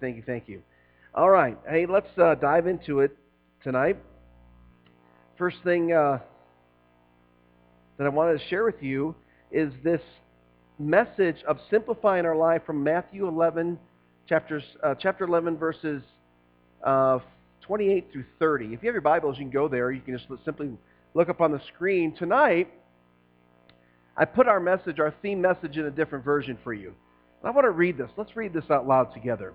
Thank you, thank you. All right. Hey, let's uh, dive into it tonight. First thing uh, that I wanted to share with you is this message of simplifying our life from Matthew 11, chapters, uh, chapter 11, verses uh, 28 through 30. If you have your Bibles, you can go there. You can just simply look up on the screen. Tonight, I put our message, our theme message, in a different version for you. I want to read this. Let's read this out loud together.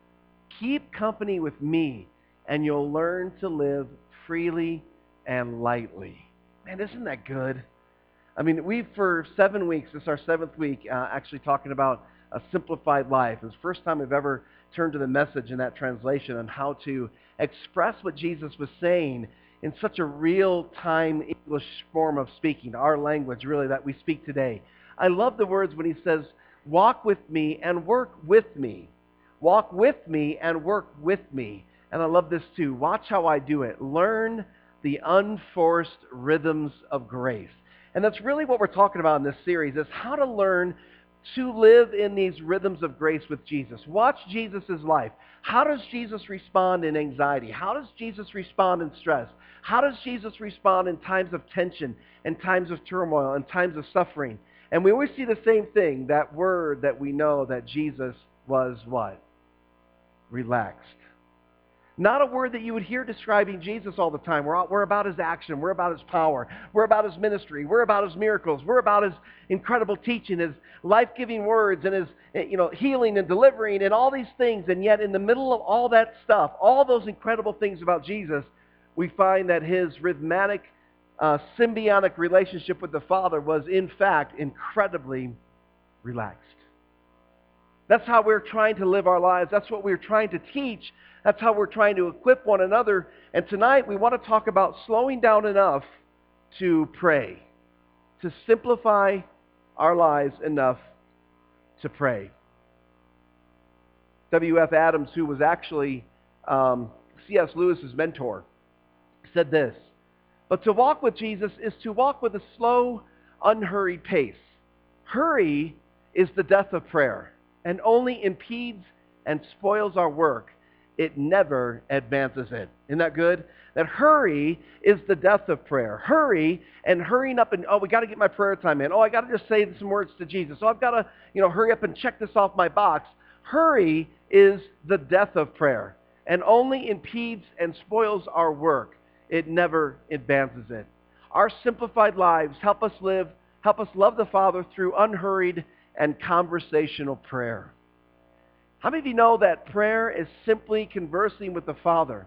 Keep company with me, and you'll learn to live freely and lightly. Man, isn't that good? I mean, we for seven weeks, this is our seventh week, uh, actually talking about a simplified life. It's the first time I've ever turned to the message in that translation on how to express what Jesus was saying in such a real-time English form of speaking, our language really that we speak today. I love the words when he says, walk with me and work with me. Walk with me and work with me. And I love this too. Watch how I do it. Learn the unforced rhythms of grace. And that's really what we're talking about in this series is how to learn to live in these rhythms of grace with Jesus. Watch Jesus' life. How does Jesus respond in anxiety? How does Jesus respond in stress? How does Jesus respond in times of tension and times of turmoil and times of suffering? And we always see the same thing, that word that we know that Jesus was what? Relaxed. Not a word that you would hear describing Jesus all the time. We're, we're about his action. We're about his power. We're about his ministry. We're about his miracles. We're about his incredible teaching, his life-giving words, and his you know, healing and delivering and all these things. And yet in the middle of all that stuff, all those incredible things about Jesus, we find that his rhythmic, uh, symbiotic relationship with the Father was in fact incredibly relaxed. That's how we're trying to live our lives. That's what we're trying to teach. That's how we're trying to equip one another. And tonight we want to talk about slowing down enough to pray, to simplify our lives enough to pray. W.F. Adams, who was actually um, C.S. Lewis's mentor, said this, But to walk with Jesus is to walk with a slow, unhurried pace. Hurry is the death of prayer and only impedes and spoils our work. It never advances it. Isn't that good? That hurry is the death of prayer. Hurry and hurrying up and, oh, we got to get my prayer time in. Oh, I got to just say some words to Jesus. Oh, I've got to, you know, hurry up and check this off my box. Hurry is the death of prayer and only impedes and spoils our work. It never advances it. Our simplified lives help us live, help us love the Father through unhurried and conversational prayer. How many of you know that prayer is simply conversing with the Father?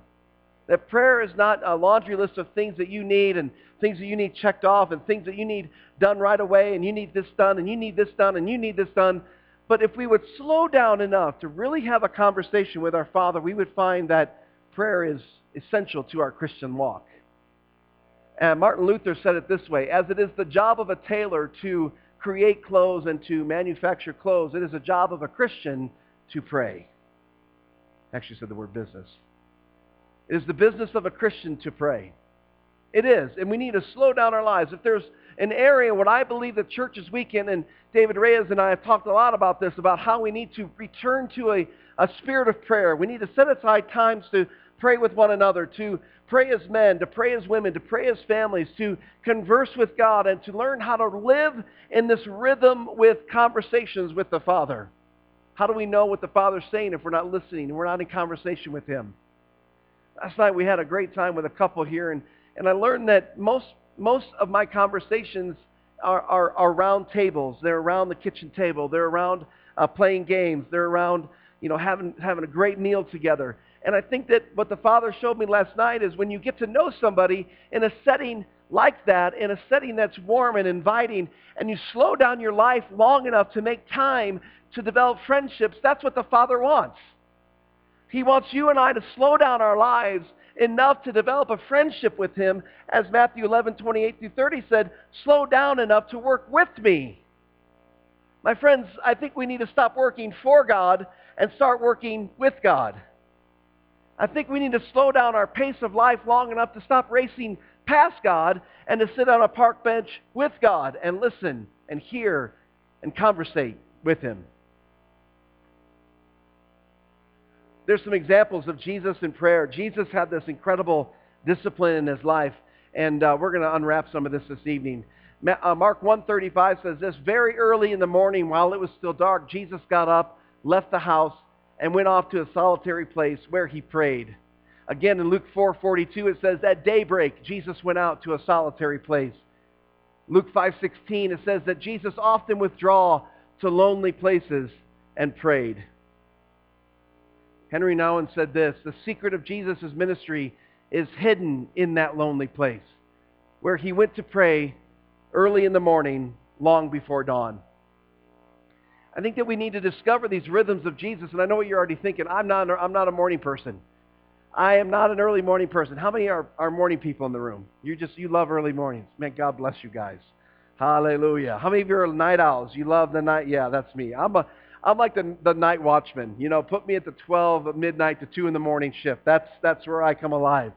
That prayer is not a laundry list of things that you need and things that you need checked off and things that you need done right away and you need this done and you need this done and you need this done. But if we would slow down enough to really have a conversation with our Father, we would find that prayer is essential to our Christian walk. And Martin Luther said it this way, as it is the job of a tailor to create clothes and to manufacture clothes. It is a job of a Christian to pray. Actually said the word business. It is the business of a Christian to pray. It is. And we need to slow down our lives. If there's an area what I believe the church is weak in, and David Reyes and I have talked a lot about this, about how we need to return to a, a spirit of prayer. We need to set aside times to pray with one another, to pray as men, to pray as women, to pray as families, to converse with God, and to learn how to live in this rhythm with conversations with the Father. How do we know what the Father's saying if we're not listening and we're not in conversation with Him? Last night we had a great time with a couple here, and, and I learned that most, most of my conversations are, are, are around tables. They're around the kitchen table. They're around uh, playing games. They're around you know, having, having a great meal together. And I think that what the Father showed me last night is when you get to know somebody in a setting like that, in a setting that's warm and inviting, and you slow down your life long enough to make time to develop friendships, that's what the Father wants. He wants you and I to slow down our lives enough to develop a friendship with him, as Matthew 11, 28 through 30 said, slow down enough to work with me. My friends, I think we need to stop working for God and start working with God. I think we need to slow down our pace of life long enough to stop racing past God and to sit on a park bench with God and listen and hear and conversate with him. There's some examples of Jesus in prayer. Jesus had this incredible discipline in his life, and uh, we're going to unwrap some of this this evening. Uh, Mark 135 says this, very early in the morning while it was still dark, Jesus got up, left the house, and went off to a solitary place where he prayed. Again, in Luke 4.42, it says, at daybreak, Jesus went out to a solitary place. Luke 5.16, it says that Jesus often withdrew to lonely places and prayed. Henri Nouwen said this, the secret of Jesus' ministry is hidden in that lonely place, where he went to pray early in the morning, long before dawn. I think that we need to discover these rhythms of Jesus, and I know what you're already thinking. I'm not, I'm not a morning person. I am not an early morning person. How many are, are morning people in the room? You just, you love early mornings. Man, God bless you guys. Hallelujah. How many of you are night owls? You love the night? Yeah, that's me. I'm a, I'm like the, the night watchman. You know, put me at the 12 midnight to 2 in the morning shift. That's, that's where I come alive.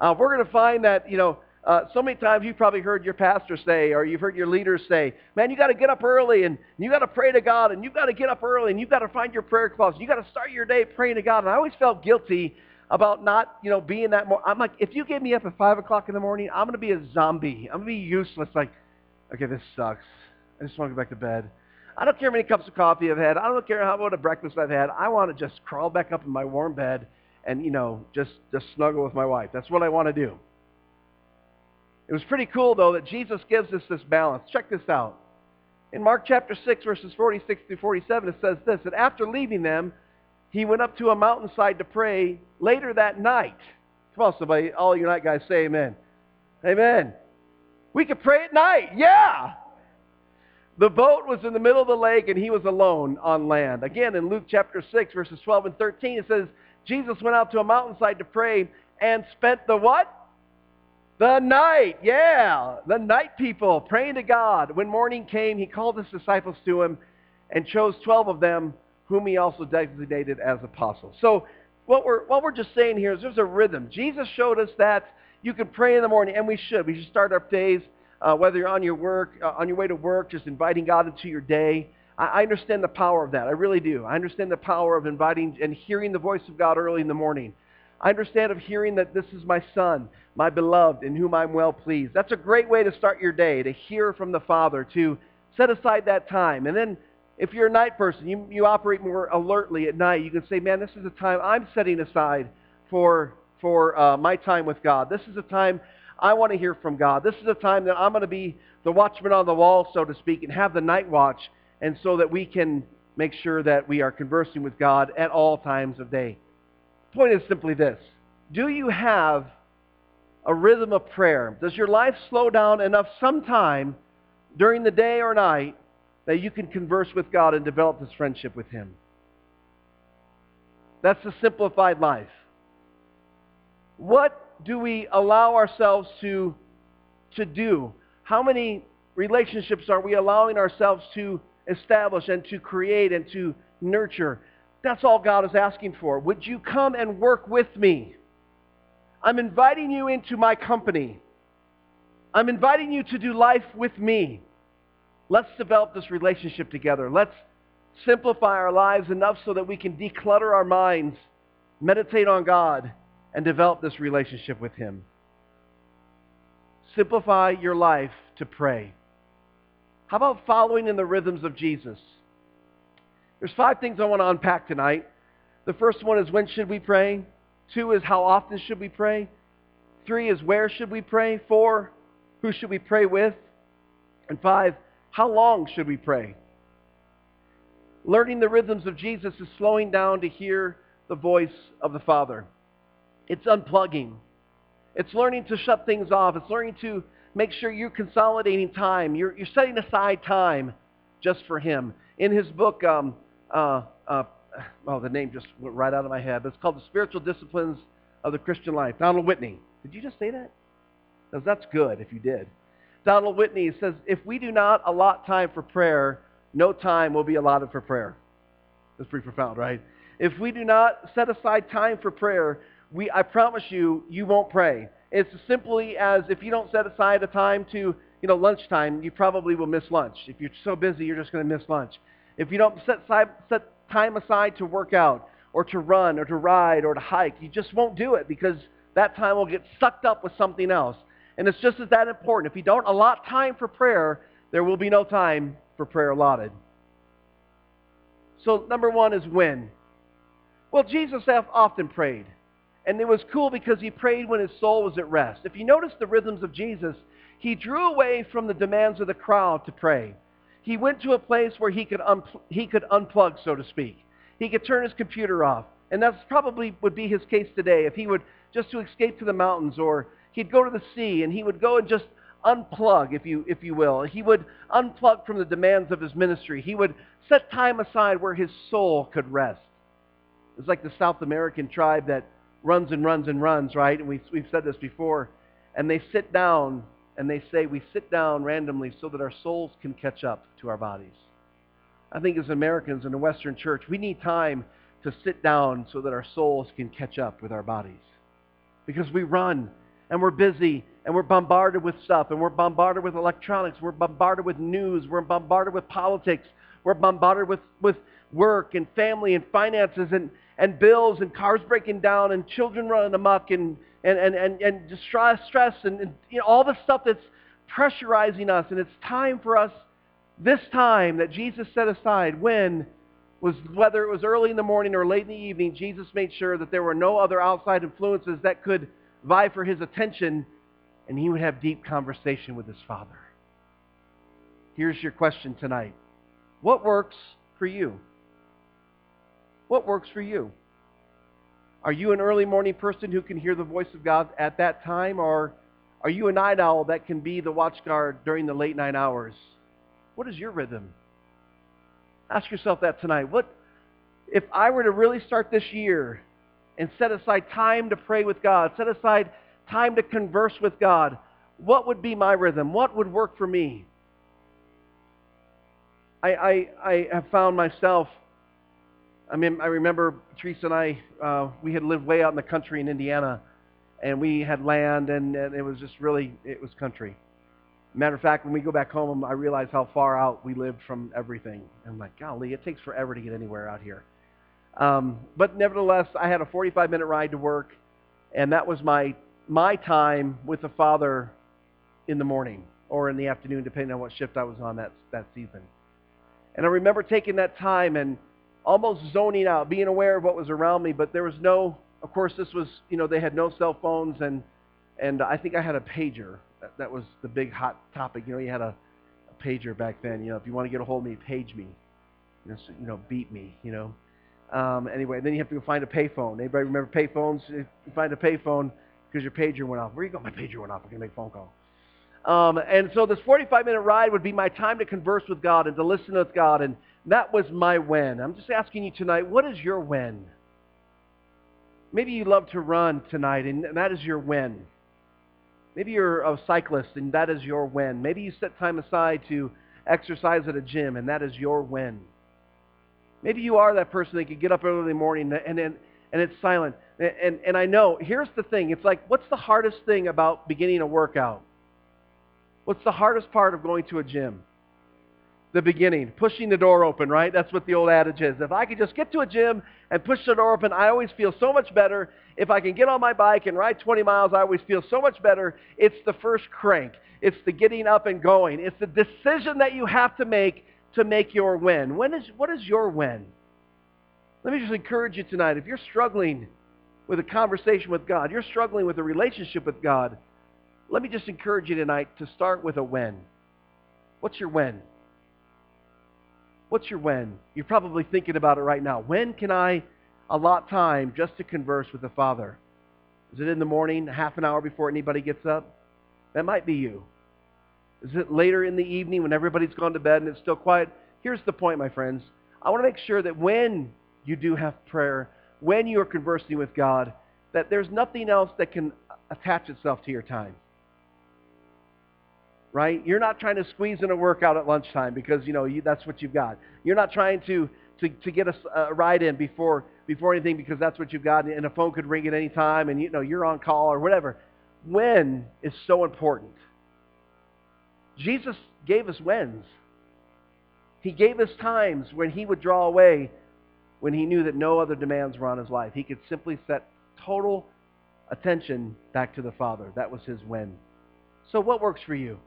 Uh, we're going to find that, you know, uh, so many times you've probably heard your pastor say or you've heard your leaders say, man, you got to get up early and you got to pray to God and you've got to get up early and you've got to find your prayer closet. You got to start your day praying to God. And I always felt guilty about not, you know, being that more. I'm like, if you get me up at 5 o'clock in the morning, I'm going to be a zombie. I'm going to be useless. Like, okay, this sucks. I just want to go back to bed. I don't care how many cups of coffee I've had. I don't care how what a breakfast I've had. I want to just crawl back up in my warm bed and, you know, just, just snuggle with my wife. That's what I want to do. It was pretty cool, though, that Jesus gives us this balance. Check this out. In Mark chapter 6, verses 46 through 47, it says this, that after leaving them, he went up to a mountainside to pray later that night. Come on, somebody, all you night guys say amen. Amen. We could pray at night. Yeah. The boat was in the middle of the lake and he was alone on land. Again, in Luke chapter 6, verses 12 and 13, it says, Jesus went out to a mountainside to pray and spent the what? The night, yeah, the night people praying to God. When morning came, he called his disciples to him and chose 12 of them, whom he also designated as apostles. So what we're, what we're just saying here is there's a rhythm. Jesus showed us that you can pray in the morning, and we should. We should start our days, uh, whether you're on your work, uh, on your way to work, just inviting God into your day. I, I understand the power of that. I really do. I understand the power of inviting and hearing the voice of God early in the morning. I understand of hearing that this is my son, my beloved, in whom I'm well pleased. That's a great way to start your day, to hear from the Father, to set aside that time. And then if you're a night person, you, you operate more alertly at night. You can say, man, this is a time I'm setting aside for, for uh, my time with God. This is a time I want to hear from God. This is a time that I'm going to be the watchman on the wall, so to speak, and have the night watch, and so that we can make sure that we are conversing with God at all times of day point is simply this. Do you have a rhythm of prayer? Does your life slow down enough sometime during the day or night that you can converse with God and develop this friendship with Him? That's the simplified life. What do we allow ourselves to, to do? How many relationships are we allowing ourselves to establish and to create and to nurture? That's all God is asking for. Would you come and work with me? I'm inviting you into my company. I'm inviting you to do life with me. Let's develop this relationship together. Let's simplify our lives enough so that we can declutter our minds, meditate on God, and develop this relationship with Him. Simplify your life to pray. How about following in the rhythms of Jesus? There's five things I want to unpack tonight. The first one is when should we pray? Two is how often should we pray? Three is where should we pray? Four, who should we pray with? And five, how long should we pray? Learning the rhythms of Jesus is slowing down to hear the voice of the Father. It's unplugging. It's learning to shut things off. It's learning to make sure you're consolidating time. You're, you're setting aside time just for Him. In his book, um, uh, uh, oh, the name just went right out of my head, but it's called The Spiritual Disciplines of the Christian Life. Donald Whitney. Did you just say that? Because that's good if you did. Donald Whitney says, if we do not allot time for prayer, no time will be allotted for prayer. That's pretty profound, right? If we do not set aside time for prayer, we, I promise you, you won't pray. It's as simply as if you don't set aside a time to, you know, lunchtime, you probably will miss lunch. If you're so busy, you're just going to miss lunch. If you don't set, set time aside to work out or to run or to ride or to hike, you just won't do it because that time will get sucked up with something else. And it's just as that important. If you don't allot time for prayer, there will be no time for prayer allotted. So number one is when. Well, Jesus often prayed. And it was cool because he prayed when his soul was at rest. If you notice the rhythms of Jesus, he drew away from the demands of the crowd to pray. He went to a place where he could, unpl- he could unplug, so to speak. He could turn his computer off. And that's probably would be his case today if he would just to escape to the mountains or he'd go to the sea and he would go and just unplug, if you, if you will. He would unplug from the demands of his ministry. He would set time aside where his soul could rest. It's like the South American tribe that runs and runs and runs, right? And we've, we've said this before. And they sit down and they say, we sit down randomly so that our souls can catch up to our bodies. I think as Americans in the Western church, we need time to sit down so that our souls can catch up with our bodies. Because we run and we're busy and we're bombarded with stuff and we're bombarded with electronics, we're bombarded with news, we're bombarded with politics, we're bombarded with, with work and family and finances and, and bills and cars breaking down and children running amok and, and, and, and, and distress, stress and, and you know, all the stuff that's pressurizing us. And it's time for us, this time that Jesus set aside when was whether it was early in the morning or late in the evening, Jesus made sure that there were no other outside influences that could vie for his attention and he would have deep conversation with his Father. Here's your question tonight. What works for you? What works for you? Are you an early morning person who can hear the voice of God at that time, or are you a night owl that can be the watch guard during the late night hours? What is your rhythm? Ask yourself that tonight. What if I were to really start this year and set aside time to pray with God, set aside time to converse with God, what would be my rhythm? What would work for me? I, I, I have found myself, I mean, I remember Teresa and I, uh, we had lived way out in the country in Indiana, and we had land, and, and it was just really, it was country. Matter of fact, when we go back home, I realize how far out we lived from everything. I'm like, golly, it takes forever to get anywhere out here. Um, but nevertheless, I had a 45-minute ride to work, and that was my my time with the Father in the morning or in the afternoon, depending on what shift I was on that that season. And I remember taking that time and almost zoning out, being aware of what was around me, but there was no, of course, this was, you know, they had no cell phones, and and I think I had a pager. That, that was the big hot topic. You know, you had a, a pager back then. You know, if you want to get a hold of me, page me. You know, beat me. You know. Um, anyway, then you have to go find a payphone. Anybody remember payphones? You find a payphone because your pager went off. Where you go? My pager went off. I'm going to make a phone call. Um, and so this 45-minute ride would be my time to converse with God and to listen with God, and that was my when. I'm just asking you tonight, what is your when? Maybe you love to run tonight, and that is your when. Maybe you're a cyclist, and that is your when. Maybe you set time aside to exercise at a gym, and that is your when. Maybe you are that person that can get up early in the morning and, and, and it's silent. And, and I know, here's the thing. It's like, what's the hardest thing about beginning a workout? What's the hardest part of going to a gym? The beginning, pushing the door open, right? That's what the old adage is. If I could just get to a gym and push the door open, I always feel so much better. If I can get on my bike and ride 20 miles, I always feel so much better. It's the first crank. It's the getting up and going. It's the decision that you have to make to make your win. When is, what is your win? Let me just encourage you tonight. If you're struggling with a conversation with God, you're struggling with a relationship with God, let me just encourage you tonight to start with a when. What's your when? What's your when? You're probably thinking about it right now. When can I allot time just to converse with the Father? Is it in the morning, half an hour before anybody gets up? That might be you. Is it later in the evening when everybody's gone to bed and it's still quiet? Here's the point, my friends. I want to make sure that when you do have prayer, when you are conversing with God, that there's nothing else that can attach itself to your time. Right? You're not trying to squeeze in a workout at lunchtime because, you know, you, that's what you've got. You're not trying to, to, to get a, a ride in before, before anything because that's what you've got and a phone could ring at any time and, you know, you're on call or whatever. When is so important. Jesus gave us whens. He gave us times when he would draw away when he knew that no other demands were on his life. He could simply set total attention back to the Father. That was his when. So what works for you?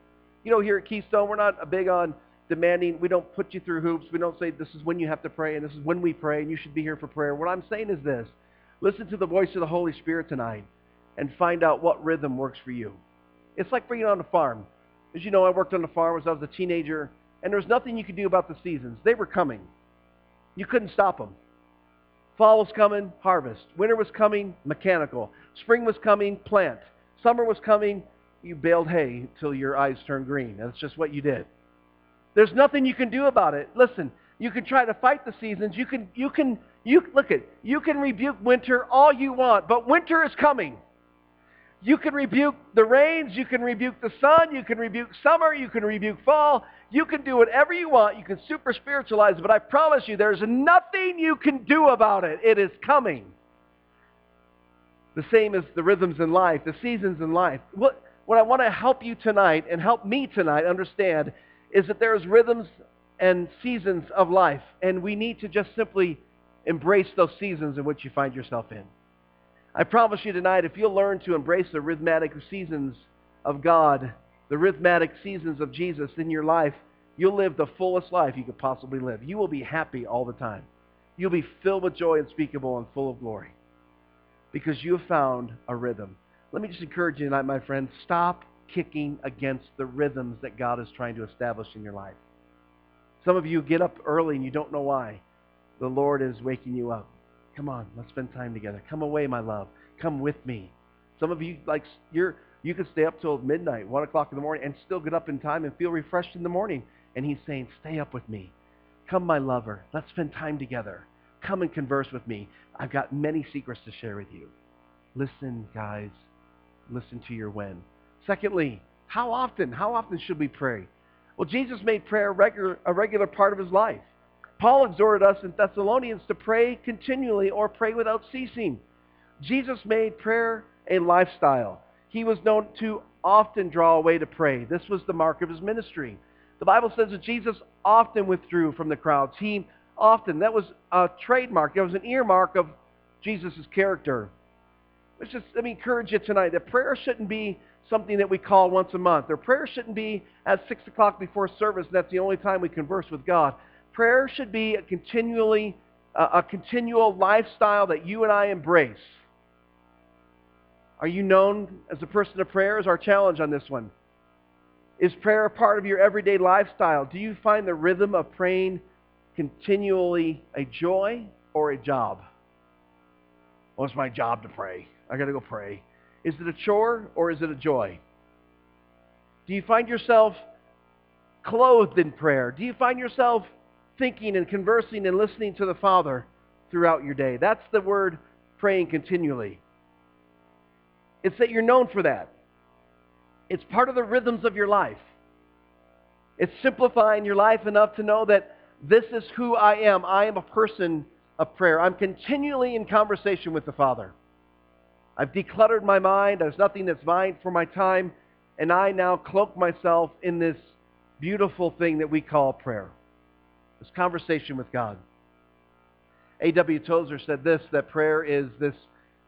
You know, here at Keystone, we're not big on demanding. We don't put you through hoops. We don't say this is when you have to pray and this is when we pray and you should be here for prayer. What I'm saying is this. Listen to the voice of the Holy Spirit tonight and find out what rhythm works for you. It's like being on a farm. As you know, I worked on a farm as I was a teenager, and there was nothing you could do about the seasons. They were coming. You couldn't stop them. Fall was coming, harvest. Winter was coming, mechanical. Spring was coming, plant. Summer was coming, you baled hay till your eyes turned green. That's just what you did. There's nothing you can do about it. Listen, you can try to fight the seasons. You can, you can, you look at, you can rebuke winter all you want, but winter is coming. You can rebuke the rains, you can rebuke the sun, you can rebuke summer, you can rebuke fall, you can do whatever you want, you can super spiritualize, it, but I promise you there's nothing you can do about it. It is coming. The same as the rhythms in life, the seasons in life. What, what I want to help you tonight and help me tonight understand is that there's rhythms and seasons of life, and we need to just simply embrace those seasons in which you find yourself in. I promise you tonight, if you'll learn to embrace the rhythmic seasons of God, the rhythmic seasons of Jesus in your life, you'll live the fullest life you could possibly live. You will be happy all the time. You'll be filled with joy unspeakable and full of glory because you have found a rhythm. Let me just encourage you tonight, my friends, stop kicking against the rhythms that God is trying to establish in your life. Some of you get up early and you don't know why. The Lord is waking you up. Come on, let's spend time together. Come away, my love. Come with me. Some of you, like, you're, you could stay up till midnight, 1 o'clock in the morning, and still get up in time and feel refreshed in the morning. And he's saying, stay up with me. Come, my lover. Let's spend time together. Come and converse with me. I've got many secrets to share with you. Listen, guys. Listen to your when. Secondly, how often? How often should we pray? Well, Jesus made prayer a regular, a regular part of his life. Paul exhorted us in Thessalonians to pray continually or pray without ceasing. Jesus made prayer a lifestyle. He was known to often draw away to pray. This was the mark of his ministry. The Bible says that Jesus often withdrew from the crowds. He often, that was a trademark. That was an earmark of Jesus' character. Let's just, let me encourage you tonight that prayer shouldn't be something that we call once a month. Or prayer shouldn't be at 6 o'clock before service and that's the only time we converse with God prayer should be a continually a continual lifestyle that you and I embrace. Are you known as a person of prayer? Is our challenge on this one. Is prayer a part of your everyday lifestyle? Do you find the rhythm of praying continually a joy or a job? Well, it's my job to pray. I got to go pray. Is it a chore or is it a joy? Do you find yourself clothed in prayer? Do you find yourself thinking and conversing and listening to the Father throughout your day. That's the word praying continually. It's that you're known for that. It's part of the rhythms of your life. It's simplifying your life enough to know that this is who I am. I am a person of prayer. I'm continually in conversation with the Father. I've decluttered my mind. There's nothing that's mine for my time. And I now cloak myself in this beautiful thing that we call prayer this conversation with God. A.W. Tozer said this, that prayer is this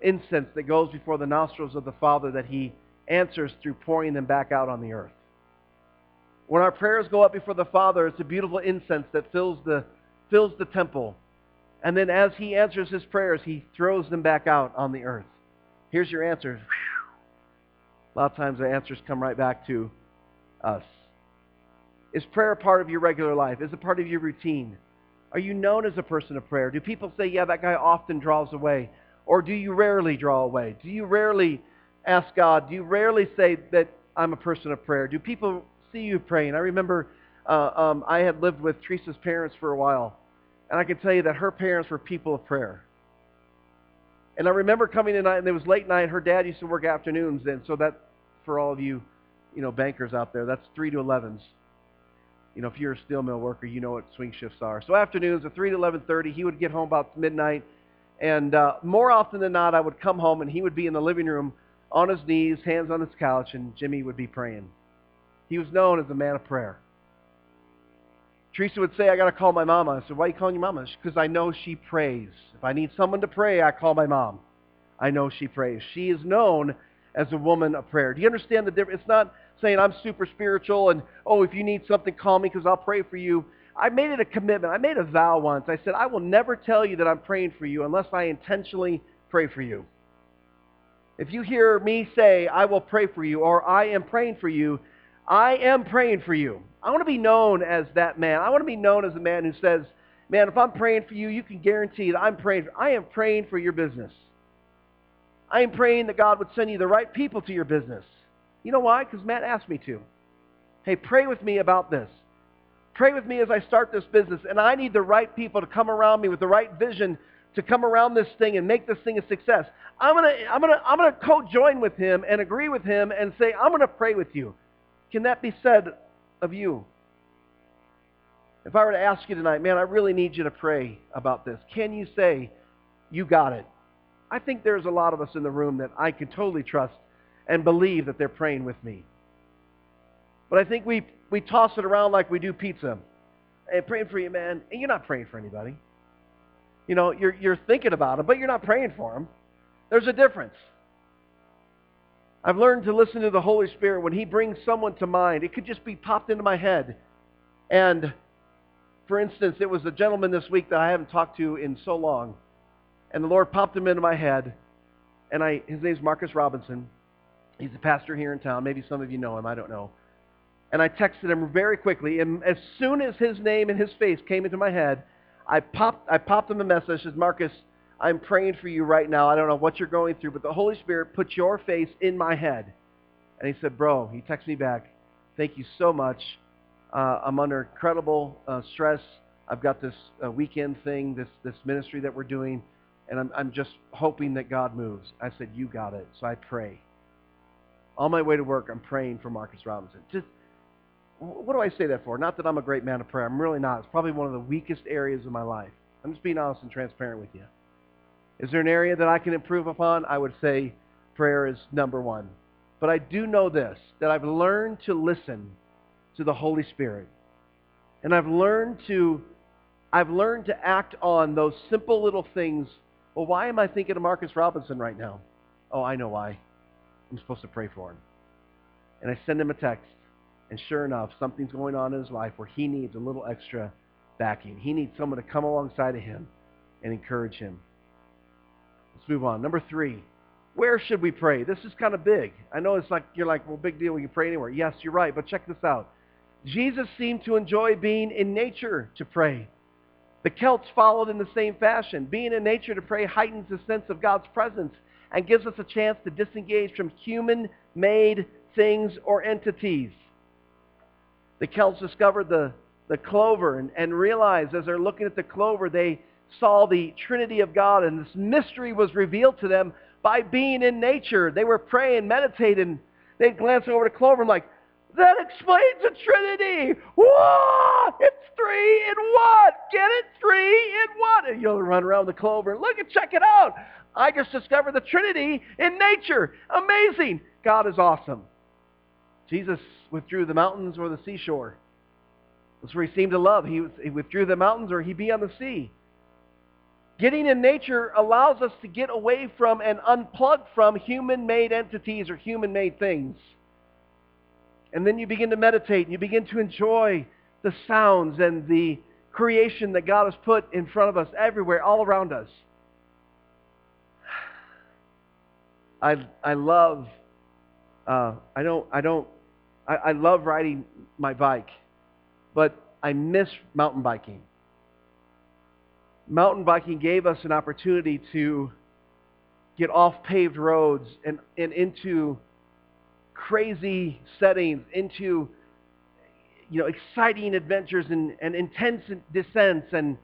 incense that goes before the nostrils of the Father that he answers through pouring them back out on the earth. When our prayers go up before the Father, it's a beautiful incense that fills the, fills the temple. And then as he answers his prayers, he throws them back out on the earth. Here's your answer. A lot of times the answers come right back to us. Is prayer part of your regular life? Is it part of your routine? Are you known as a person of prayer? Do people say, yeah, that guy often draws away? Or do you rarely draw away? Do you rarely ask God? Do you rarely say that I'm a person of prayer? Do people see you praying? I remember uh, um, I had lived with Teresa's parents for a while. And I can tell you that her parents were people of prayer. And I remember coming tonight, and it was late night. Her dad used to work afternoons then, so that, for all of you, you know, bankers out there, that's 3 to 11s. You know, if you're a steel mill worker, you know what swing shifts are. So afternoons, at 3 to 11.30, he would get home about midnight. And uh, more often than not, I would come home, and he would be in the living room on his knees, hands on his couch, and Jimmy would be praying. He was known as a man of prayer. Teresa would say, I got to call my mama. I said, why are you calling your mama? Because I know she prays. If I need someone to pray, I call my mom. I know she prays. She is known as a woman of prayer. Do you understand the difference? It's not saying I'm super spiritual and, oh, if you need something, call me because I'll pray for you. I made it a commitment. I made a vow once. I said, I will never tell you that I'm praying for you unless I intentionally pray for you. If you hear me say, I will pray for you, or I am praying for you, I am praying for you. I want to be known as that man. I want to be known as a man who says, man, if I'm praying for you, you can guarantee that I'm praying. For, I am praying for your business. I am praying that God would send you the right people to your business. You know why? Because Matt asked me to. Hey, pray with me about this. Pray with me as I start this business. And I need the right people to come around me with the right vision to come around this thing and make this thing a success. I'm going to I'm to I'm to co-join with him and agree with him and say, I'm going to pray with you. Can that be said of you? If I were to ask you tonight, man, I really need you to pray about this. Can you say, you got it? I think there's a lot of us in the room that I can totally trust and believe that they're praying with me. But I think we, we toss it around like we do pizza. Hey, praying for you, man. And you're not praying for anybody. You know, you're, you're thinking about them, but you're not praying for them. There's a difference. I've learned to listen to the Holy Spirit when he brings someone to mind. It could just be popped into my head. And, for instance, it was a gentleman this week that I haven't talked to in so long and the Lord popped him into my head. And I, his name's Marcus Robinson. He's a pastor here in town. Maybe some of you know him. I don't know. And I texted him very quickly. And as soon as his name and his face came into my head, I popped, I popped him a message. Says, Marcus, I'm praying for you right now. I don't know what you're going through, but the Holy Spirit put your face in my head. And he said, bro, he texted me back, thank you so much. Uh, I'm under incredible uh, stress. I've got this uh, weekend thing, this, this ministry that we're doing and I'm, I'm just hoping that God moves. I said, you got it. So I pray. On my way to work, I'm praying for Marcus Robinson. Just, what do I say that for? Not that I'm a great man of prayer. I'm really not. It's probably one of the weakest areas of my life. I'm just being honest and transparent with you. Is there an area that I can improve upon? I would say prayer is number one. But I do know this, that I've learned to listen to the Holy Spirit. And I've learned to I've learned to act on those simple little things well, why am I thinking of Marcus Robinson right now? Oh, I know why. I'm supposed to pray for him. And I send him a text. And sure enough, something's going on in his life where he needs a little extra backing. He needs someone to come alongside of him and encourage him. Move on. Number three, where should we pray? This is kind of big. I know it's like, you're like, well, big deal, we can pray anywhere. Yes, you're right, but check this out. Jesus seemed to enjoy being in nature to pray. The Celts followed in the same fashion. Being in nature to pray heightens the sense of God's presence and gives us a chance to disengage from human-made things or entities. The Celts discovered the, the clover and, and realized as they're looking at the clover, they saw the Trinity of God and this mystery was revealed to them by being in nature. They were praying, meditating. They'd glance over the clover and like, that explains the Trinity. Whoa! It's three in one. Get it? Three in one. And you'll run around the clover. Look and check it out. I just discovered the Trinity in nature. Amazing. God is awesome. Jesus withdrew the mountains or the seashore. That's where he seemed to love. He, he withdrew the mountains or he be on the sea. Getting in nature allows us to get away from and unplug from human-made entities or human-made things. And then you begin to meditate and you begin to enjoy the sounds and the creation that God has put in front of us everywhere, all around us. I, I love, uh, I don't, I don't, I, I love riding my bike, but I miss mountain biking. Mountain biking gave us an opportunity to get off paved roads and, and into crazy settings into you know exciting adventures and, and intense descents and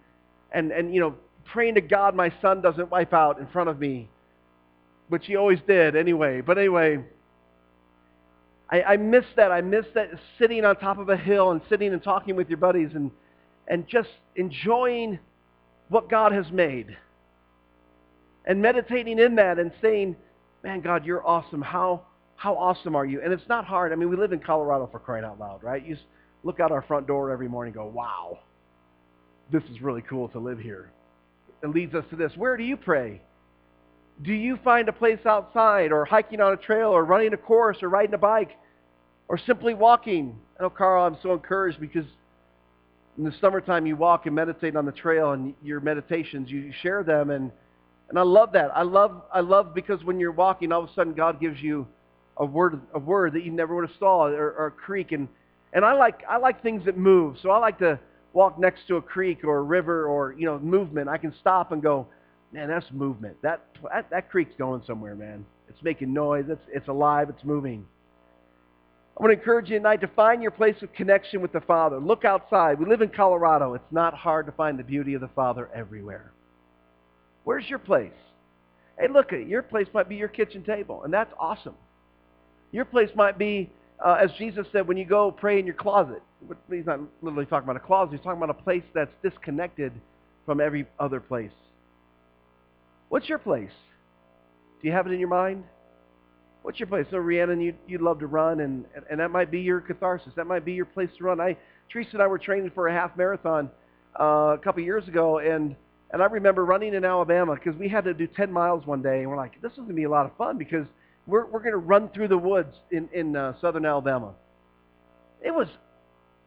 and, and you know, praying to God my son doesn't wipe out in front of me, which he always did anyway. But anyway, I, I miss that. I miss that sitting on top of a hill and sitting and talking with your buddies and, and just enjoying what God has made. And meditating in that and saying, man, God, you're awesome. How, how awesome are you? And it's not hard. I mean, we live in Colorado for crying out loud, right? You look out our front door every morning and go, wow, this is really cool to live here. It leads us to this. Where do you pray? Do you find a place outside or hiking on a trail or running a course or riding a bike or simply walking? Know, Carl, I'm so encouraged because in the summertime you walk and meditate on the trail and your meditations, you share them and, and I love that. I love, I love because when you're walking, all of a sudden God gives you a word, a word that you never would have saw or, or a creek. And, and I like, I like things that move. So I like to walk next to a creek or a river or, you know, movement. I can stop and go, man, that's movement. That, that, that creek's going somewhere, man. It's making noise. It's, it's alive. It's moving. I want to encourage you tonight to find your place of connection with the Father. Look outside. We live in Colorado. It's not hard to find the beauty of the Father everywhere. Where's your place? Hey, look, at it. your place might be your kitchen table, and that's awesome. Your place might be, uh, as Jesus said, when you go pray in your closet. He's not literally talking about a closet. He's talking about a place that's disconnected from every other place. What's your place? Do you have it in your mind? What's your place? So Rhiannon, you, you'd love to run, and, and that might be your catharsis. That might be your place to run. I, Teresa and I were training for a half marathon uh, a couple years ago, and, and I remember running in Alabama because we had to do 10 miles one day, and we're like, this is going to be a lot of fun because we're, we're going to run through the woods in, in uh, southern Alabama. It was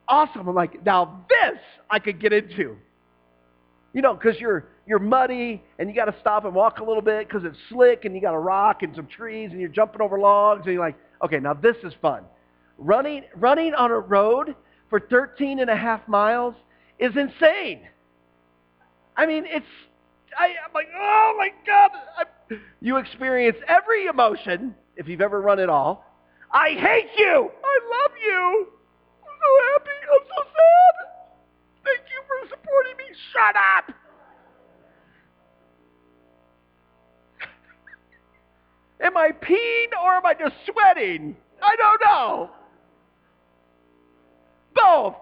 awesome. I'm like, now this I could get into. You know, because you're you're muddy and you got to stop and walk a little bit because it's slick and you got a rock and some trees and you're jumping over logs and you're like, okay, now this is fun. Running running on a road for 13 and a half miles is insane. I mean, it's I, am like, oh my God. I, you experience every emotion if you've ever run at all. I hate you. I love you. I'm so happy. I'm so sad. Supporting me. Shut up. am I peeing or am I just sweating? I don't know. Both.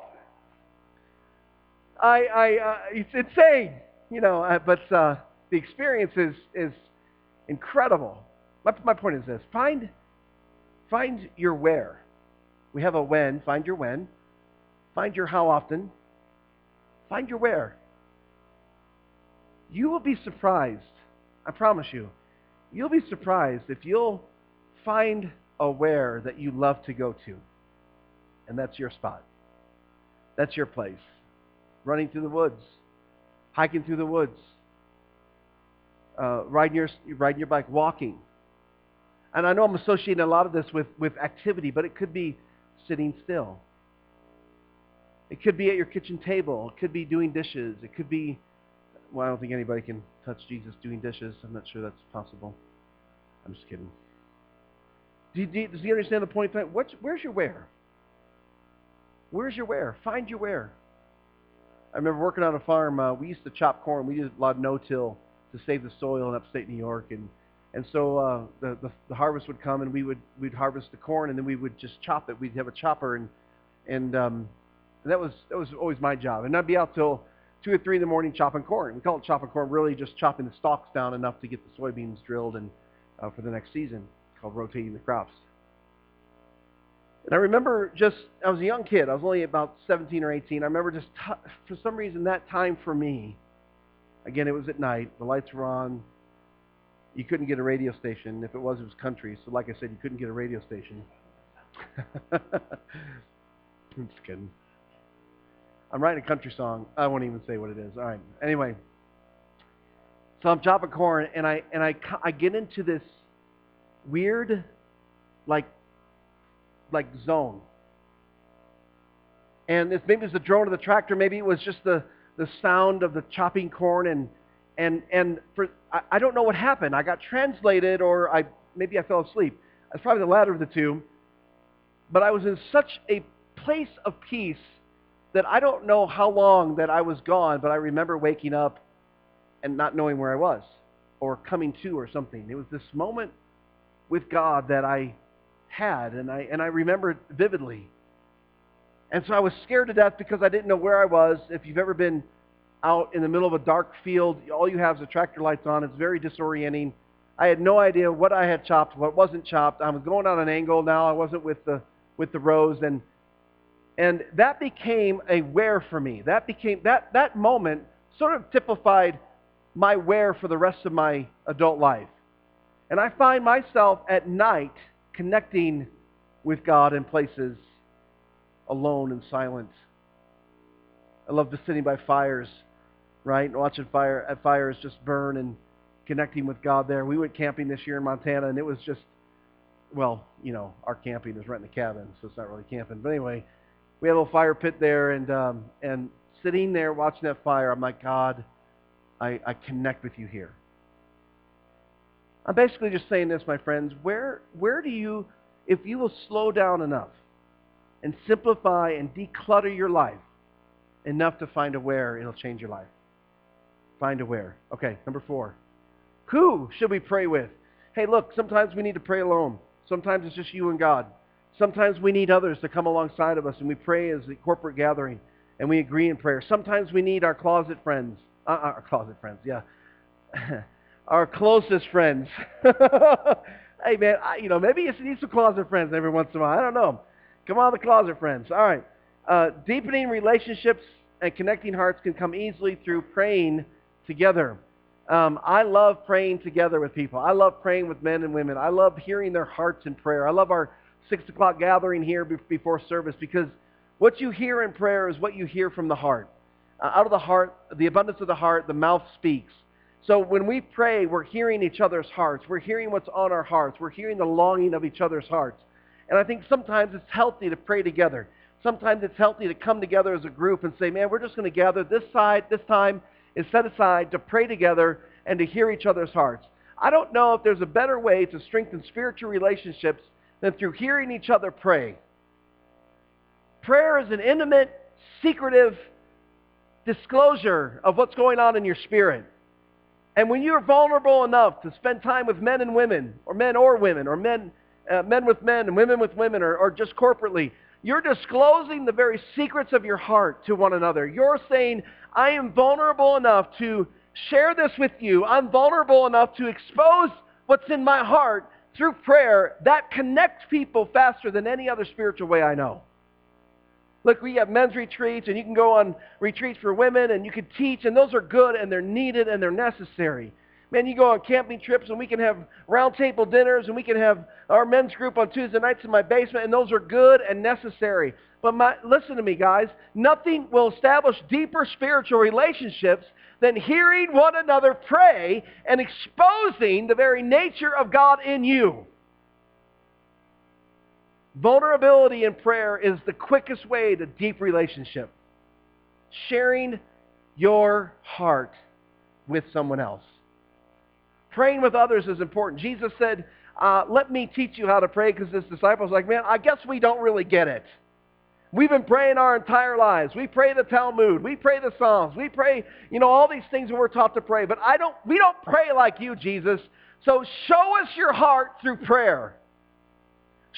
I, I, uh, it's insane, you know. Uh, but uh, the experience is is incredible. My, my point is this: find find your where. We have a when. Find your when. Find your how often. Find your where. You will be surprised. I promise you. You'll be surprised if you'll find a where that you love to go to. And that's your spot. That's your place. Running through the woods. Hiking through the woods. Uh, riding, your, riding your bike. Walking. And I know I'm associating a lot of this with, with activity, but it could be sitting still. It could be at your kitchen table. It could be doing dishes. It could be, well, I don't think anybody can touch Jesus doing dishes. I'm not sure that's possible. I'm just kidding. Do you, do you, does he understand the point? What's, where's your where? Where's your where? Find your where. I remember working on a farm. Uh, we used to chop corn. We did a lot of no-till to save the soil in upstate New York, and and so uh, the, the the harvest would come, and we would we'd harvest the corn, and then we would just chop it. We'd have a chopper, and and um, and that was that was always my job. And I'd be out till two or three in the morning chopping corn. We call it chopping corn, really just chopping the stalks down enough to get the soybeans drilled and uh, for the next season, called rotating the crops. And I remember just, I was a young kid. I was only about 17 or 18. I remember just, t- for some reason, that time for me, again, it was at night. The lights were on. You couldn't get a radio station. If it was, it was country. So like I said, you couldn't get a radio station. I'm just kidding. I'm writing a country song. I won't even say what it is. All right. Anyway, so I'm chopping corn, and I and I I get into this weird, like, like zone. And this maybe it was the drone of the tractor. Maybe it was just the the sound of the chopping corn, and and and for I, I don't know what happened. I got translated, or I maybe I fell asleep. It's probably the latter of the two. But I was in such a place of peace that I don't know how long that I was gone, but I remember waking up and not knowing where I was or coming to or something. It was this moment with God that I had, and I, and I remember it vividly. And so I was scared to death because I didn't know where I was. If you've ever been out in the middle of a dark field, all you have is the tractor lights on. It's very disorienting. I had no idea what I had chopped, what wasn't chopped. I was going on an angle now. I wasn't with the with the rows, and and that became a where for me. That became that that moment sort of typified my where for the rest of my adult life. And I find myself at night connecting with God in places alone and silent. I love just sitting by fires, right, and watching fire at fires just burn and connecting with God there. We went camping this year in Montana, and it was just, well, you know, our camping is renting a cabin, so it's not really camping. But anyway, we had a little fire pit there, and um, and sitting there watching that fire, I'm like, God, I, I connect with you here. I'm basically just saying this, my friends. Where where do you, if you will slow down enough and simplify and declutter your life enough to find a where, it'll change your life. Find a where. Okay, number four. Who should we pray with? Hey, look, sometimes we need to pray alone. Sometimes it's just you and God. Sometimes we need others to come alongside of us and we pray as a corporate gathering and we agree in prayer. Sometimes we need our closet friends. Uh, our closet friends, yeah. our closest friends. hey, man, I, you know, maybe you need some closet friends every once in a while. I don't know. Come on, the closet friends. All right. Uh, deepening relationships and connecting hearts can come easily through praying together. Um, I love praying together with people. I love praying with men and women. I love hearing their hearts in prayer. I love our 6 o'clock gathering here before service because what you hear in prayer is what you hear from the heart. Uh, out of the heart, the abundance of the heart, the mouth speaks. So when we pray, we're hearing each other's hearts. We're hearing what's on our hearts. We're hearing the longing of each other's hearts. And I think sometimes it's healthy to pray together. Sometimes it's healthy to come together as a group and say, man, we're just going to gather this side, this time is set aside to pray together and to hear each other's hearts. I don't know if there's a better way to strengthen spiritual relationships than through hearing each other pray. Prayer is an intimate, secretive disclosure of what's going on in your spirit. And when you're vulnerable enough to spend time with men and women, or men or women, or men, uh, men with men and women with women, or, or just corporately, you're disclosing the very secrets of your heart to one another. You're saying, I am vulnerable enough to share this with you. I'm vulnerable enough to expose what's in my heart through prayer. That connects people faster than any other spiritual way I know. Look, we have men's retreats, and you can go on retreats for women, and you can teach, and those are good, and they're needed, and they're necessary. Man, you go on camping trips, and we can have roundtable dinners, and we can have our men's group on Tuesday nights in my basement, and those are good and necessary. But my, listen to me, guys. Nothing will establish deeper spiritual relationships than hearing one another pray and exposing the very nature of God in you. Vulnerability in prayer is the quickest way to deep relationship. Sharing your heart with someone else. Praying with others is important. Jesus said, uh, let me teach you how to pray because his disciples like, man, I guess we don't really get it. We've been praying our entire lives. We pray the Talmud. We pray the Psalms. We pray, you know, all these things we're taught to pray. But I don't, we don't pray like you, Jesus. So show us your heart through prayer.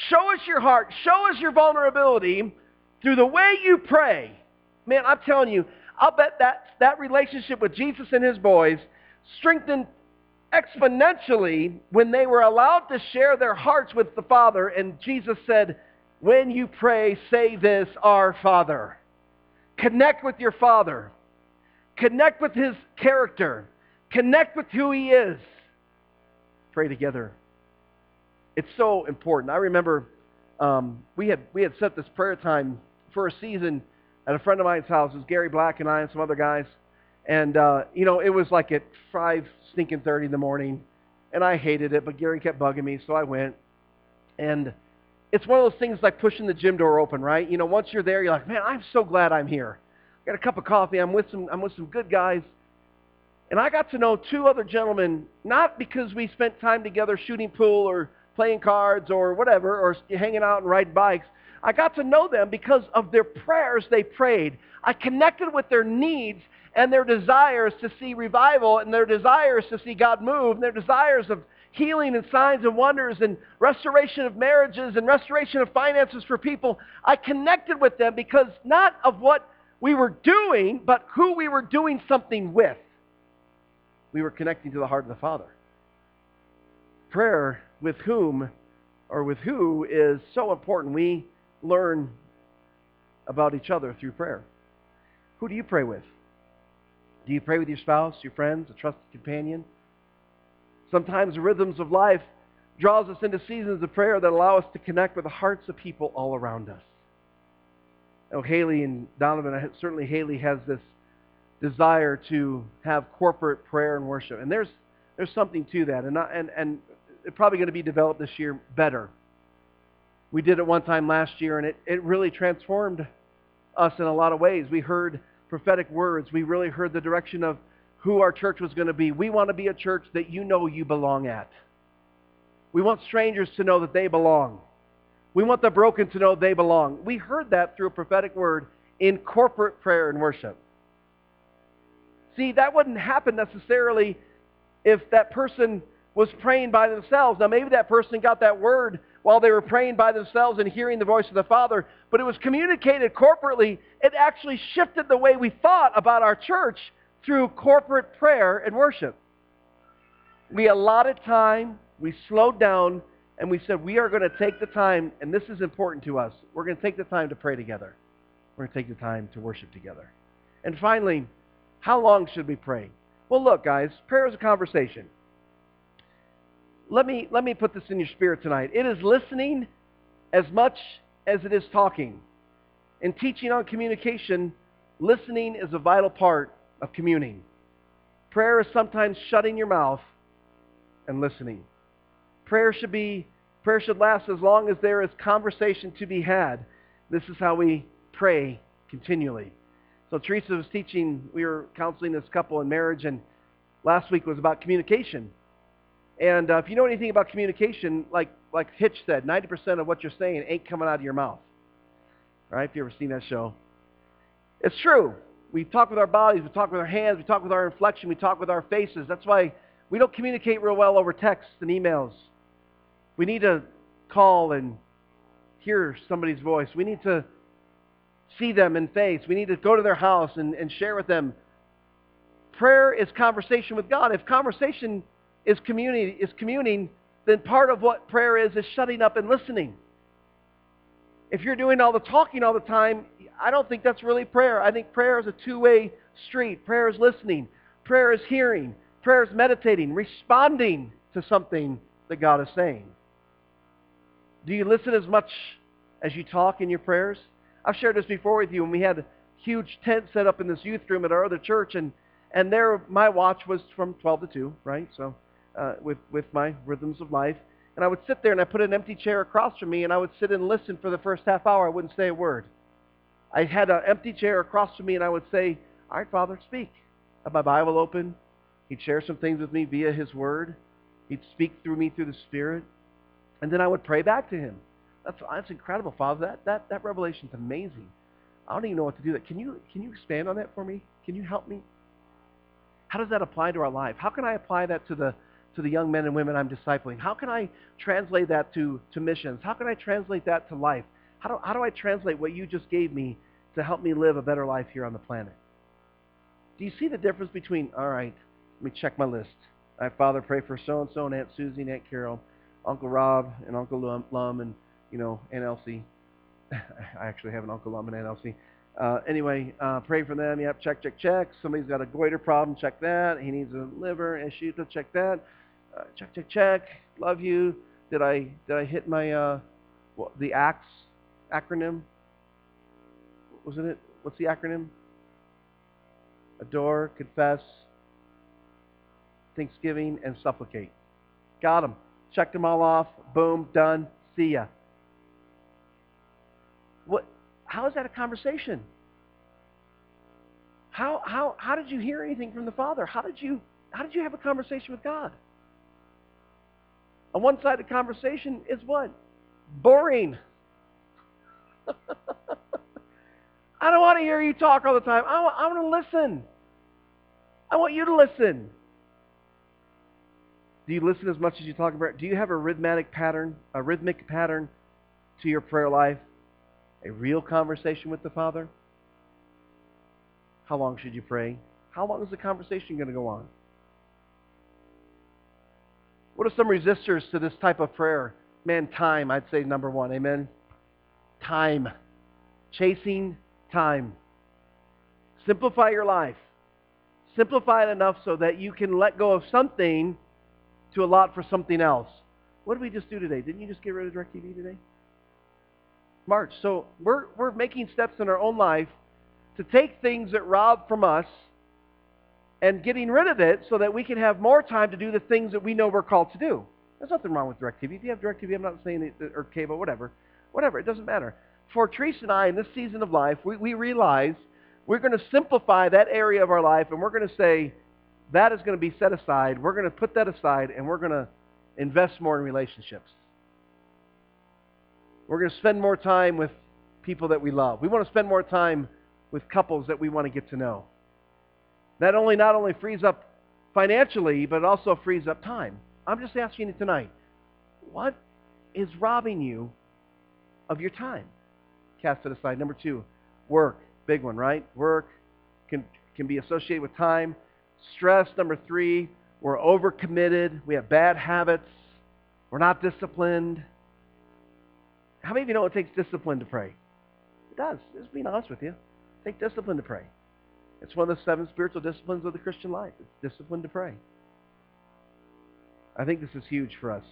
Show us your heart. Show us your vulnerability through the way you pray. Man, I'm telling you, I'll bet that, that relationship with Jesus and his boys strengthened exponentially when they were allowed to share their hearts with the Father. And Jesus said, when you pray, say this, Our Father. Connect with your Father. Connect with his character. Connect with who he is. Pray together it's so important. I remember um, we had we had set this prayer time for a season at a friend of mine's house. It was Gary Black and I and some other guys, and uh, you know it was like at five stinking thirty in the morning, and I hated it, but Gary kept bugging me, so I went. And it's one of those things like pushing the gym door open, right? You know, once you're there, you're like, man, I'm so glad I'm here. I got a cup of coffee. I'm with some I'm with some good guys. And I got to know two other gentlemen, not because we spent time together shooting pool or playing cards or whatever, or hanging out and riding bikes. I got to know them because of their prayers they prayed. I connected with their needs and their desires to see revival and their desires to see God move and their desires of healing and signs and wonders and restoration of marriages and restoration of finances for people. I connected with them because not of what we were doing, but who we were doing something with. We were connecting to the heart of the Father. Prayer with whom or with who is so important. We learn about each other through prayer. Who do you pray with? Do you pray with your spouse, your friends, a trusted companion? Sometimes rhythms of life draws us into seasons of prayer that allow us to connect with the hearts of people all around us. Oh, Haley and Donovan, certainly Haley has this desire to have corporate prayer and worship. And there's, there's something to that. And, and, and it's probably going to be developed this year better. We did it one time last year, and it, it really transformed us in a lot of ways. We heard prophetic words. We really heard the direction of who our church was going to be. We want to be a church that you know you belong at. We want strangers to know that they belong. We want the broken to know they belong. We heard that through a prophetic word in corporate prayer and worship. See, that wouldn't happen necessarily if that person was praying by themselves. Now, maybe that person got that word while they were praying by themselves and hearing the voice of the Father, but it was communicated corporately. It actually shifted the way we thought about our church through corporate prayer and worship. We allotted time, we slowed down, and we said, we are going to take the time, and this is important to us. We're going to take the time to pray together. We're going to take the time to worship together. And finally, how long should we pray? Well, look, guys, prayer is a conversation. Let me, let me put this in your spirit tonight. It is listening as much as it is talking. In teaching on communication, listening is a vital part of communing. Prayer is sometimes shutting your mouth and listening. Prayer should be prayer should last as long as there is conversation to be had. This is how we pray continually. So Teresa was teaching, we were counseling this couple in marriage, and last week was about communication. And uh, if you know anything about communication, like like Hitch said, 90% of what you're saying ain't coming out of your mouth. Right? If you ever seen that show. It's true. We talk with our bodies, we talk with our hands, we talk with our inflection, we talk with our faces. That's why we don't communicate real well over texts and emails. We need to call and hear somebody's voice. We need to see them in face. We need to go to their house and, and share with them. Prayer is conversation with God. If conversation is communing, is communing, then part of what prayer is is shutting up and listening. If you're doing all the talking all the time, I don't think that's really prayer. I think prayer is a two-way street. Prayer is listening. Prayer is hearing. Prayer is meditating, responding to something that God is saying. Do you listen as much as you talk in your prayers? I've shared this before with you when we had a huge tent set up in this youth room at our other church, and, and there my watch was from 12 to 2, right? So uh, with, with my rhythms of life. And I would sit there and I put an empty chair across from me and I would sit and listen for the first half hour. I wouldn't say a word. I had an empty chair across from me and I would say, all right, Father, speak. I have my Bible open. He'd share some things with me via his word. He'd speak through me through the Spirit. And then I would pray back to him. That's, that's incredible, Father. That, that, that revelation's amazing. I don't even know what to do that. Can you, can you expand on that for me? Can you help me? How does that apply to our life? How can I apply that to the, to the young men and women I'm discipling? How can I translate that to, to missions? How can I translate that to life? How do, how do I translate what you just gave me to help me live a better life here on the planet? Do you see the difference between, all right, let me check my list. I Father, pray for so-and-so and Aunt Susie and Aunt Carol, Uncle Rob and Uncle Lum, Lum and, you know, Aunt Elsie. I actually have an Uncle Lum and Aunt Elsie. Uh, anyway, uh, pray for them. Yep, check, check, check. Somebody's got a goiter problem. Check that. He needs a liver issue. Check that. Uh, check, check, check. Love you. Did I did I hit my uh, the ACTS acronym? Wasn't it? What's the acronym? Adore, confess, thanksgiving, and supplicate. Got them. Checked them all off. Boom, done. See ya. What? How is that a conversation? How, how, how did you hear anything from the Father? How did you, how did you have a conversation with God? A one-sided conversation is what? Boring. I don't want to hear you talk all the time. I want, I want to listen. I want you to listen. Do you listen as much as you talk about? Do you have a rhythmic pattern, a rhythmic pattern to your prayer life? A real conversation with the Father? How long should you pray? How long is the conversation going to go on? What are some resistors to this type of prayer? Man, time, I'd say number one. Amen? Time. Chasing time. Simplify your life. Simplify it enough so that you can let go of something to allot for something else. What did we just do today? Didn't you just get rid of DirecTV today? March. So we're, we're making steps in our own life to take things that rob from us and getting rid of it so that we can have more time to do the things that we know we're called to do. There's nothing wrong with DirecTV. If you have DirecTV, I'm not saying it, or cable, whatever. Whatever, it doesn't matter. For Teresa and I, in this season of life, we, we realize we're going to simplify that area of our life and we're going to say, that is going to be set aside. We're going to put that aside and we're going to invest more in relationships. We're going to spend more time with people that we love. We want to spend more time with couples that we want to get to know. That only not only frees up financially, but also frees up time. I'm just asking you tonight, what is robbing you of your time? Cast it aside. Number two, work. Big one, right? Work can, can be associated with time. Stress, number three, we're overcommitted. We have bad habits. We're not disciplined. How many of you know it takes discipline to pray? It does. Just being honest with you. It takes discipline to pray. It's one of the seven spiritual disciplines of the Christian life. It's discipline to pray. I think this is huge for us.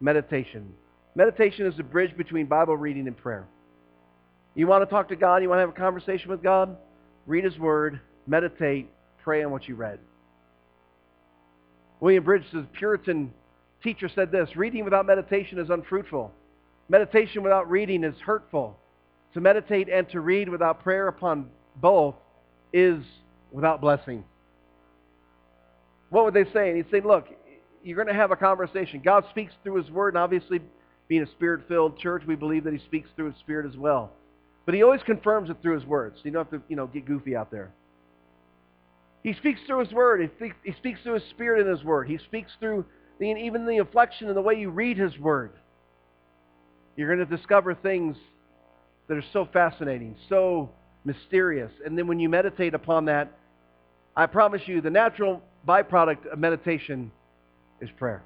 Meditation. Meditation is the bridge between Bible reading and prayer. You want to talk to God, you want to have a conversation with God, read His Word, meditate, pray on what you read. William Bridges, a Puritan teacher, said this, reading without meditation is unfruitful. Meditation without reading is hurtful. To meditate and to read without prayer upon both is without blessing. What would they say? And he'd say, look, you're going to have a conversation. God speaks through his word, and obviously being a spirit-filled church, we believe that he speaks through his spirit as well. But he always confirms it through his words. You don't have to, you know, get goofy out there. He speaks through his word. He he speaks through his spirit in his word. He speaks through the, even the inflection and the way you read his word. You're going to discover things that are so fascinating, so mysterious. And then when you meditate upon that, I promise you the natural byproduct of meditation is prayer.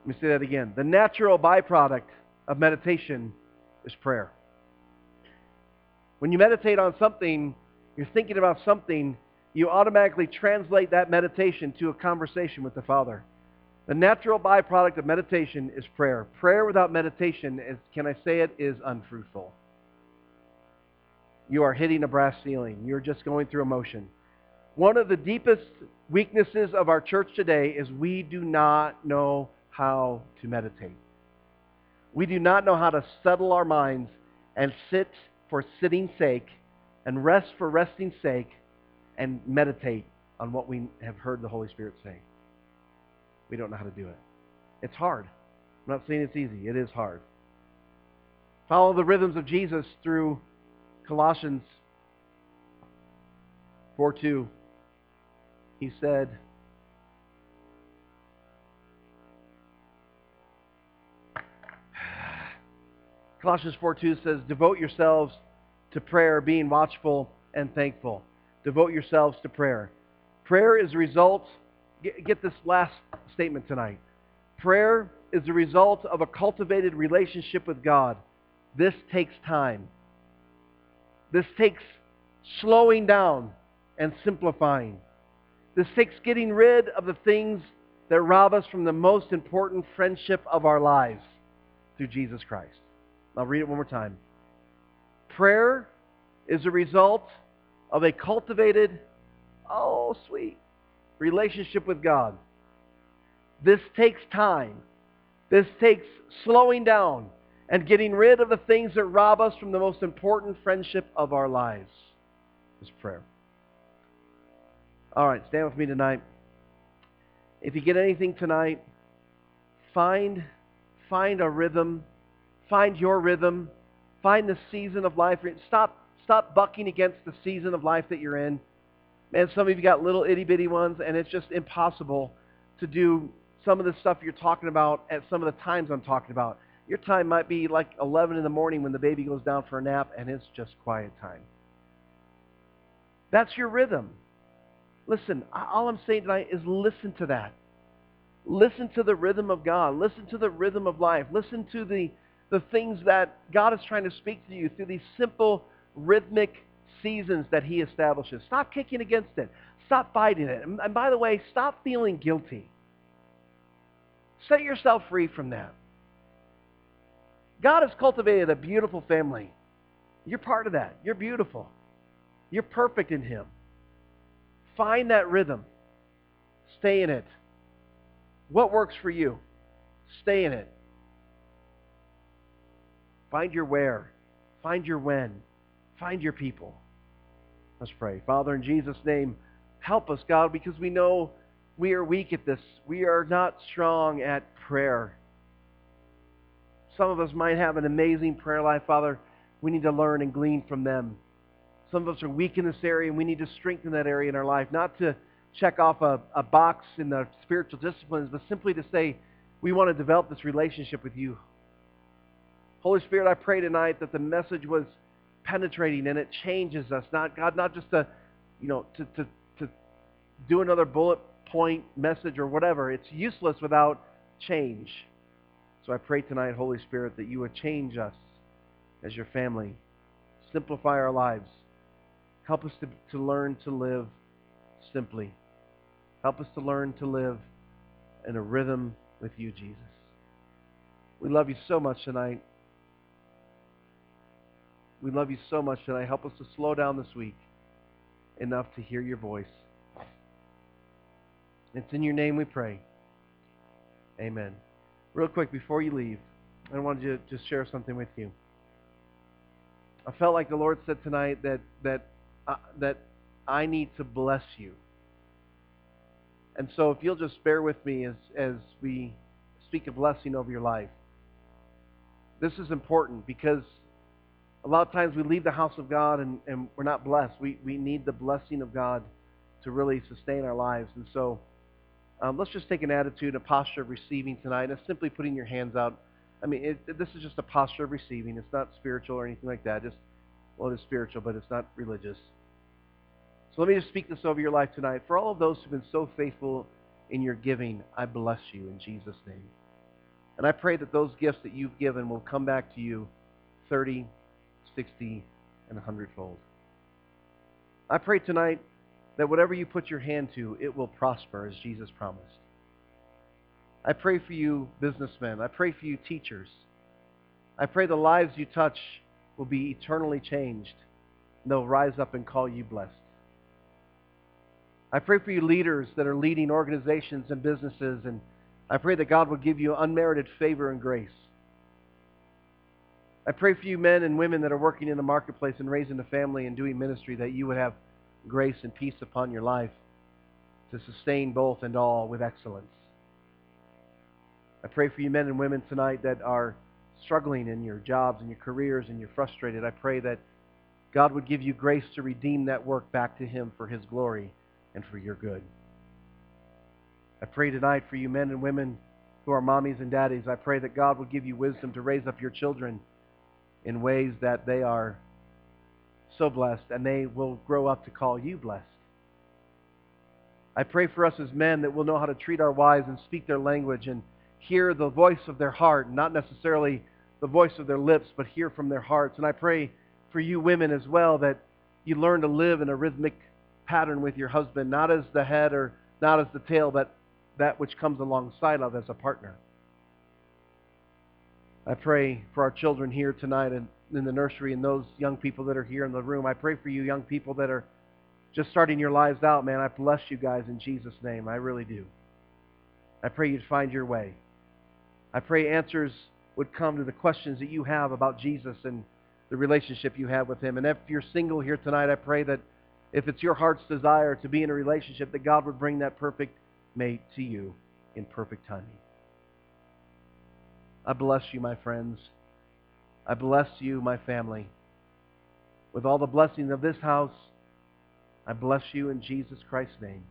Let me say that again. The natural byproduct of meditation is prayer. When you meditate on something, you're thinking about something, you automatically translate that meditation to a conversation with the Father. The natural byproduct of meditation is prayer. Prayer without meditation, is, can I say it, is unfruitful. You are hitting a brass ceiling. You're just going through emotion. One of the deepest weaknesses of our church today is we do not know how to meditate. We do not know how to settle our minds and sit for sitting sake and rest for resting sake and meditate on what we have heard the Holy Spirit say. We don't know how to do it. It's hard. I'm not saying it's easy. It is hard. Follow the rhythms of Jesus through Colossians 4.2. He said, Colossians 4.2 says, Devote yourselves to prayer, being watchful and thankful. Devote yourselves to prayer. Prayer is a result, get, get this last statement tonight. Prayer is the result of a cultivated relationship with God. This takes time. This takes slowing down and simplifying. This takes getting rid of the things that rob us from the most important friendship of our lives through Jesus Christ. I'll read it one more time. Prayer is a result of a cultivated, oh, sweet, relationship with God. This takes time. This takes slowing down and getting rid of the things that rob us from the most important friendship of our lives. Is prayer. All right, stand with me tonight. If you get anything tonight, find find a rhythm, find your rhythm, find the season of life. Stop stop bucking against the season of life that you're in. Man, some of you got little itty bitty ones, and it's just impossible to do some of the stuff you're talking about at some of the times I'm talking about. Your time might be like 11 in the morning when the baby goes down for a nap, and it's just quiet time. That's your rhythm. Listen, all I'm saying tonight is listen to that. Listen to the rhythm of God. Listen to the rhythm of life. Listen to the, the things that God is trying to speak to you through these simple rhythmic seasons that he establishes. Stop kicking against it. Stop fighting it. And, and by the way, stop feeling guilty. Set yourself free from that. God has cultivated a beautiful family. You're part of that. You're beautiful. You're perfect in him. Find that rhythm. Stay in it. What works for you? Stay in it. Find your where. Find your when. Find your people. Let's pray. Father, in Jesus' name, help us, God, because we know we are weak at this. We are not strong at prayer. Some of us might have an amazing prayer life, Father. We need to learn and glean from them. Some of us are weak in this area, and we need to strengthen that area in our life, not to check off a, a box in the spiritual disciplines, but simply to say, we want to develop this relationship with you. Holy Spirit, I pray tonight that the message was penetrating and it changes us. Not God, not just to, you know, to, to, to do another bullet point message or whatever. It's useless without change. So I pray tonight, Holy Spirit, that you would change us as your family. Simplify our lives. Help us to, to learn to live simply. Help us to learn to live in a rhythm with you, Jesus. We love you so much tonight. We love you so much tonight. Help us to slow down this week enough to hear your voice. It's in your name we pray. Amen. Real quick, before you leave, I wanted to just share something with you. I felt like the Lord said tonight that that uh, that I need to bless you. And so if you'll just bear with me as, as we speak a blessing over your life. This is important because a lot of times we leave the house of God and, and we're not blessed. We, we need the blessing of God to really sustain our lives. And so um, let's just take an attitude, a posture of receiving tonight. It's simply putting your hands out. I mean, it, this is just a posture of receiving. It's not spiritual or anything like that. Just, well, it is spiritual, but it's not religious. So let me just speak this over your life tonight. For all of those who've been so faithful in your giving, I bless you in Jesus' name. And I pray that those gifts that you've given will come back to you 30, 60, and 100 fold. I pray tonight that whatever you put your hand to, it will prosper as Jesus promised. I pray for you businessmen. I pray for you teachers. I pray the lives you touch will be eternally changed. And they'll rise up and call you blessed. I pray for you leaders that are leading organizations and businesses, and I pray that God will give you unmerited favor and grace. I pray for you men and women that are working in the marketplace and raising a family and doing ministry that you would have grace and peace upon your life to sustain both and all with excellence. I pray for you men and women tonight that are struggling in your jobs and your careers and you're frustrated. I pray that God would give you grace to redeem that work back to him for his glory and for your good. I pray tonight for you men and women who are mommies and daddies. I pray that God will give you wisdom to raise up your children in ways that they are so blessed and they will grow up to call you blessed. I pray for us as men that we'll know how to treat our wives and speak their language and hear the voice of their heart, not necessarily the voice of their lips, but hear from their hearts. And I pray for you women as well that you learn to live in a rhythmic pattern with your husband, not as the head or not as the tail, but that which comes alongside of as a partner. I pray for our children here tonight and in the nursery and those young people that are here in the room. I pray for you young people that are just starting your lives out, man. I bless you guys in Jesus' name. I really do. I pray you'd find your way. I pray answers would come to the questions that you have about Jesus and the relationship you have with him. And if you're single here tonight, I pray that if it's your heart's desire to be in a relationship, that God would bring that perfect mate to you in perfect timing. I bless you, my friends. I bless you, my family. With all the blessings of this house, I bless you in Jesus Christ's name.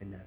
Amen.